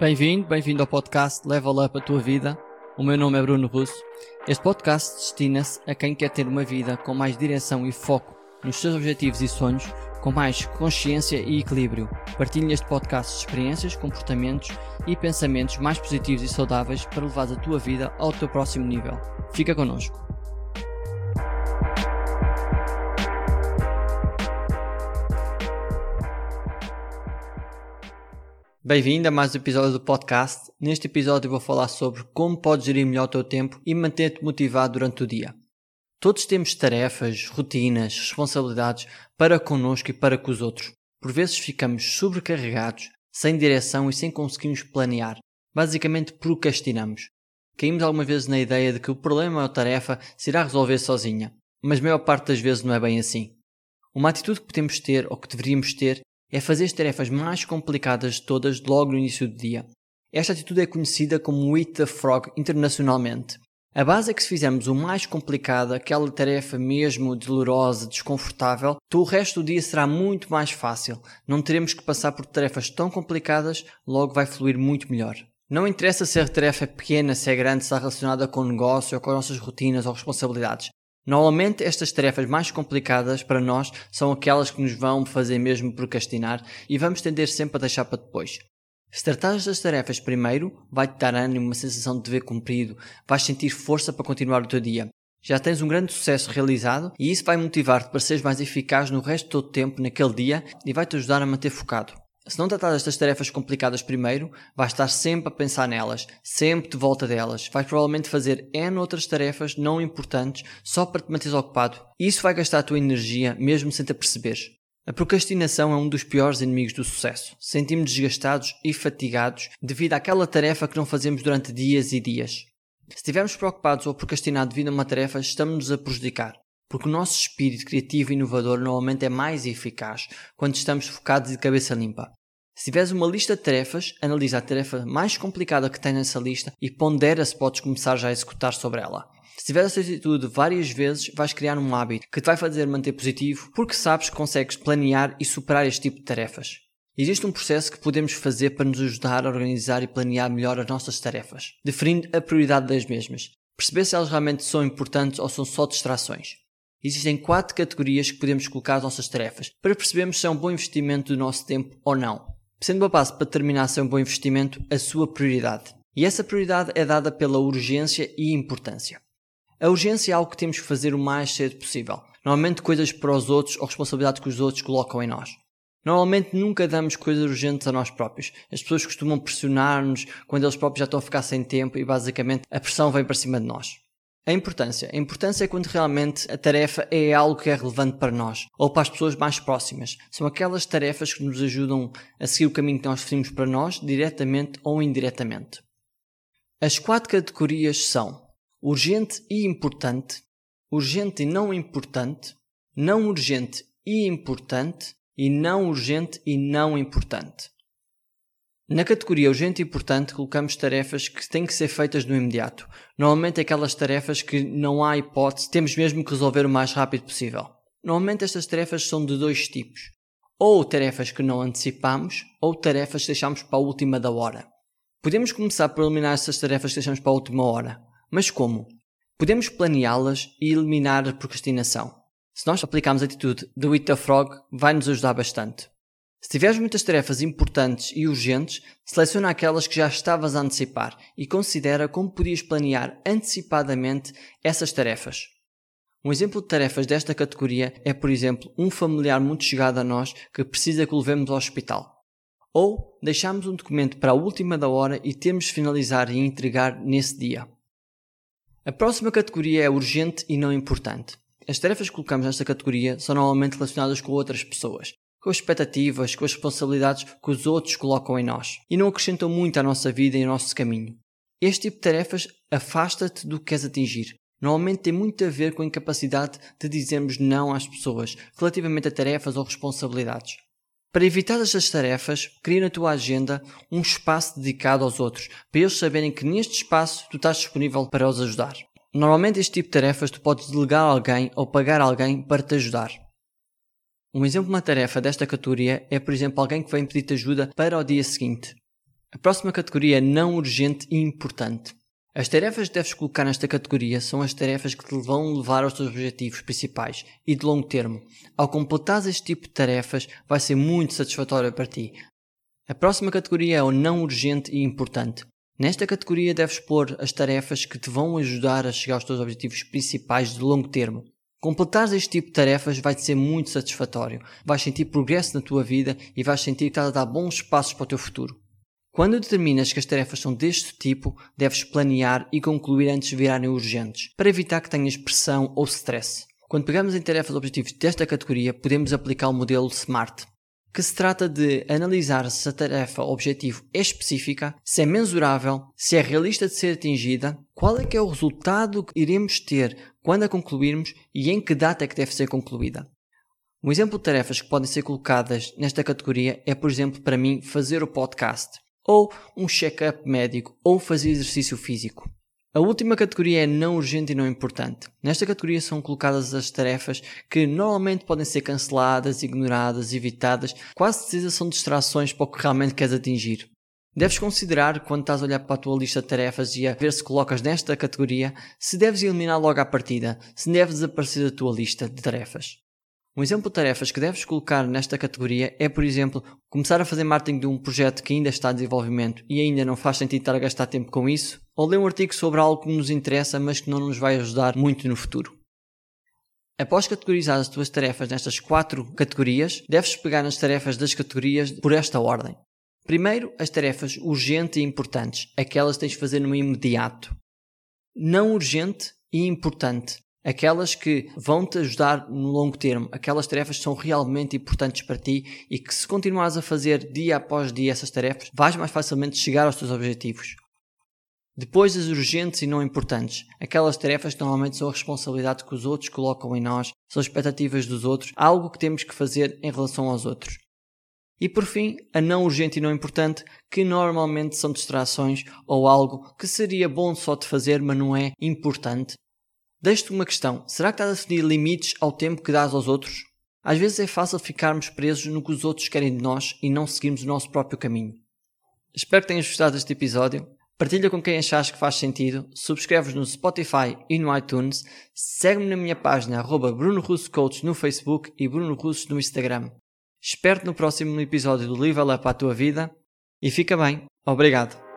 Bem-vindo, bem-vindo ao podcast Level Up a Tua Vida. O meu nome é Bruno Russo. Este podcast destina-se a quem quer ter uma vida com mais direção e foco nos seus objetivos e sonhos, com mais consciência e equilíbrio. Partilho neste podcast experiências, comportamentos e pensamentos mais positivos e saudáveis para levar a tua vida ao teu próximo nível. Fica connosco. Bem-vindo a mais um episódio do podcast. Neste episódio vou falar sobre como podes gerir melhor o teu tempo e manter-te motivado durante o dia. Todos temos tarefas, rotinas, responsabilidades para connosco e para com os outros. Por vezes ficamos sobrecarregados, sem direção e sem conseguirmos planear. Basicamente procrastinamos. Caímos algumas vezes na ideia de que o problema ou a tarefa se irá resolver sozinha, mas a maior parte das vezes não é bem assim. Uma atitude que podemos ter ou que deveríamos ter é fazer as tarefas mais complicadas de todas logo no início do dia. Esta atitude é conhecida como Eat the Frog internacionalmente. A base é que se fizermos o mais complicado, aquela tarefa mesmo dolorosa, desconfortável, então o resto do dia será muito mais fácil. Não teremos que passar por tarefas tão complicadas, logo vai fluir muito melhor. Não interessa se a tarefa é pequena, se é grande, se está relacionada com o negócio ou com as nossas rotinas ou responsabilidades. Normalmente estas tarefas mais complicadas para nós são aquelas que nos vão fazer mesmo procrastinar e vamos tender sempre a deixar para depois. Se tratares das tarefas primeiro, vai-te dar ânimo, uma sensação de dever cumprido, vais sentir força para continuar o teu dia. Já tens um grande sucesso realizado e isso vai motivar-te para seres mais eficaz no resto do teu tempo naquele dia e vai-te ajudar a manter focado. Se não tratar destas tarefas complicadas primeiro, vais estar sempre a pensar nelas, sempre de volta delas. Vais provavelmente fazer N outras tarefas não importantes só para te manteres ocupado. E isso vai gastar a tua energia mesmo sem te aperceberes. A procrastinação é um dos piores inimigos do sucesso. Sentimos desgastados e fatigados devido àquela tarefa que não fazemos durante dias e dias. Se estivermos preocupados ou procrastinados devido a uma tarefa, estamos-nos a prejudicar porque o nosso espírito criativo e inovador normalmente é mais eficaz quando estamos focados e de cabeça limpa. Se tiveres uma lista de tarefas, analisa a tarefa mais complicada que tens nessa lista e pondera se podes começar já a executar sobre ela. Se tiveres essa atitude várias vezes, vais criar um hábito que te vai fazer manter positivo porque sabes que consegues planear e superar este tipo de tarefas. Existe um processo que podemos fazer para nos ajudar a organizar e planear melhor as nossas tarefas, definindo a prioridade das mesmas. Perceber se elas realmente são importantes ou são só distrações. Existem quatro categorias que podemos colocar as nossas tarefas para percebermos se é um bom investimento do nosso tempo ou não sendo uma base para determinar se é um bom investimento a sua prioridade. E essa prioridade é dada pela urgência e importância. A urgência é algo que temos que fazer o mais cedo possível. Normalmente coisas para os outros ou responsabilidades que os outros colocam em nós. Normalmente nunca damos coisas urgentes a nós próprios. As pessoas costumam pressionar-nos quando eles próprios já estão a ficar sem tempo e basicamente a pressão vem para cima de nós. A importância. A importância é quando realmente a tarefa é algo que é relevante para nós ou para as pessoas mais próximas. São aquelas tarefas que nos ajudam a seguir o caminho que nós definimos para nós, diretamente ou indiretamente. As quatro categorias são urgente e importante, urgente e não importante, não urgente e importante e não urgente e não importante. Na categoria urgente e importante, colocamos tarefas que têm que ser feitas no imediato. Normalmente aquelas tarefas que não há hipótese, temos mesmo que resolver o mais rápido possível. Normalmente estas tarefas são de dois tipos. Ou tarefas que não antecipamos, ou tarefas que deixamos para a última da hora. Podemos começar por eliminar essas tarefas que deixamos para a última hora. Mas como? Podemos planeá-las e eliminar a procrastinação. Se nós aplicarmos a atitude do the Frog, vai nos ajudar bastante. Se tiveres muitas tarefas importantes e urgentes, seleciona aquelas que já estavas a antecipar e considera como podias planear antecipadamente essas tarefas. Um exemplo de tarefas desta categoria é, por exemplo, um familiar muito chegado a nós que precisa que o levemos ao hospital. Ou deixamos um documento para a última da hora e temos de finalizar e entregar nesse dia. A próxima categoria é urgente e não importante. As tarefas que colocamos nesta categoria são normalmente relacionadas com outras pessoas, com as expectativas, com as responsabilidades que os outros colocam em nós e não acrescentam muito à nossa vida e ao nosso caminho. Este tipo de tarefas afasta-te do que queres atingir. Normalmente tem muito a ver com a incapacidade de dizermos não às pessoas relativamente a tarefas ou responsabilidades. Para evitar estas tarefas, cria na tua agenda um espaço dedicado aos outros, para eles saberem que neste espaço tu estás disponível para os ajudar. Normalmente este tipo de tarefas tu podes delegar a alguém ou pagar alguém para te ajudar. Um exemplo de uma tarefa desta categoria é, por exemplo, alguém que vem pedir-te ajuda para o dia seguinte. A próxima categoria é não urgente e importante. As tarefas que deves colocar nesta categoria são as tarefas que te vão levar aos teus objetivos principais e de longo termo. Ao completares este tipo de tarefas, vai ser muito satisfatório para ti. A próxima categoria é o não urgente e importante. Nesta categoria deves pôr as tarefas que te vão ajudar a chegar aos teus objetivos principais de longo termo. Completares este tipo de tarefas vai-te ser muito satisfatório. Vais sentir progresso na tua vida e vais sentir que estás a dar bons passos para o teu futuro. Quando determinas que as tarefas são deste tipo, deves planear e concluir antes de virarem urgentes, para evitar que tenhas pressão ou stress. Quando pegamos em tarefas objetivos desta categoria, podemos aplicar o modelo SMART, que se trata de analisar se a tarefa objetivo é específica, se é mensurável, se é realista de ser atingida, qual é que é o resultado que iremos ter quando a concluirmos e em que data é que deve ser concluída. Um exemplo de tarefas que podem ser colocadas nesta categoria é, por exemplo, para mim, fazer o podcast ou um check-up médico, ou fazer exercício físico. A última categoria é não urgente e não importante. Nesta categoria são colocadas as tarefas que normalmente podem ser canceladas, ignoradas, evitadas, quase certeza são distrações para o que realmente queres atingir. Deves considerar, quando estás a olhar para a tua lista de tarefas e a ver se colocas nesta categoria, se deves eliminar logo à partida, se deves desaparecer da tua lista de tarefas. Um exemplo de tarefas que deves colocar nesta categoria é, por exemplo, começar a fazer marketing de um projeto que ainda está em desenvolvimento e ainda não faz sentido estar a gastar tempo com isso, ou ler um artigo sobre algo que nos interessa, mas que não nos vai ajudar muito no futuro. Após categorizar as tuas tarefas nestas quatro categorias, deves pegar nas tarefas das categorias por esta ordem. Primeiro, as tarefas urgentes e importantes, aquelas que tens de fazer no imediato. Não urgente e importante, aquelas que vão te ajudar no longo termo, aquelas tarefas que são realmente importantes para ti e que se continuares a fazer dia após dia essas tarefas, vais mais facilmente chegar aos teus objetivos. Depois as urgentes e não importantes, aquelas tarefas que normalmente são a responsabilidade que os outros colocam em nós, são expectativas dos outros, algo que temos que fazer em relação aos outros. E por fim, a não urgente e não importante, que normalmente são distrações ou algo que seria bom só de fazer, mas não é importante Deixo-te uma questão: será que estás a definir limites ao tempo que dás aos outros? Às vezes é fácil ficarmos presos no que os outros querem de nós e não seguirmos o nosso próprio caminho. Espero que tenhas gostado deste episódio. Partilha com quem achas que faz sentido, subscreves no Spotify e no iTunes, segue-me na minha página arroba Bruno Russo Coach no Facebook e Bruno Russo no Instagram. Espero-te no próximo episódio do Level Up à tua vida e fica bem. Obrigado.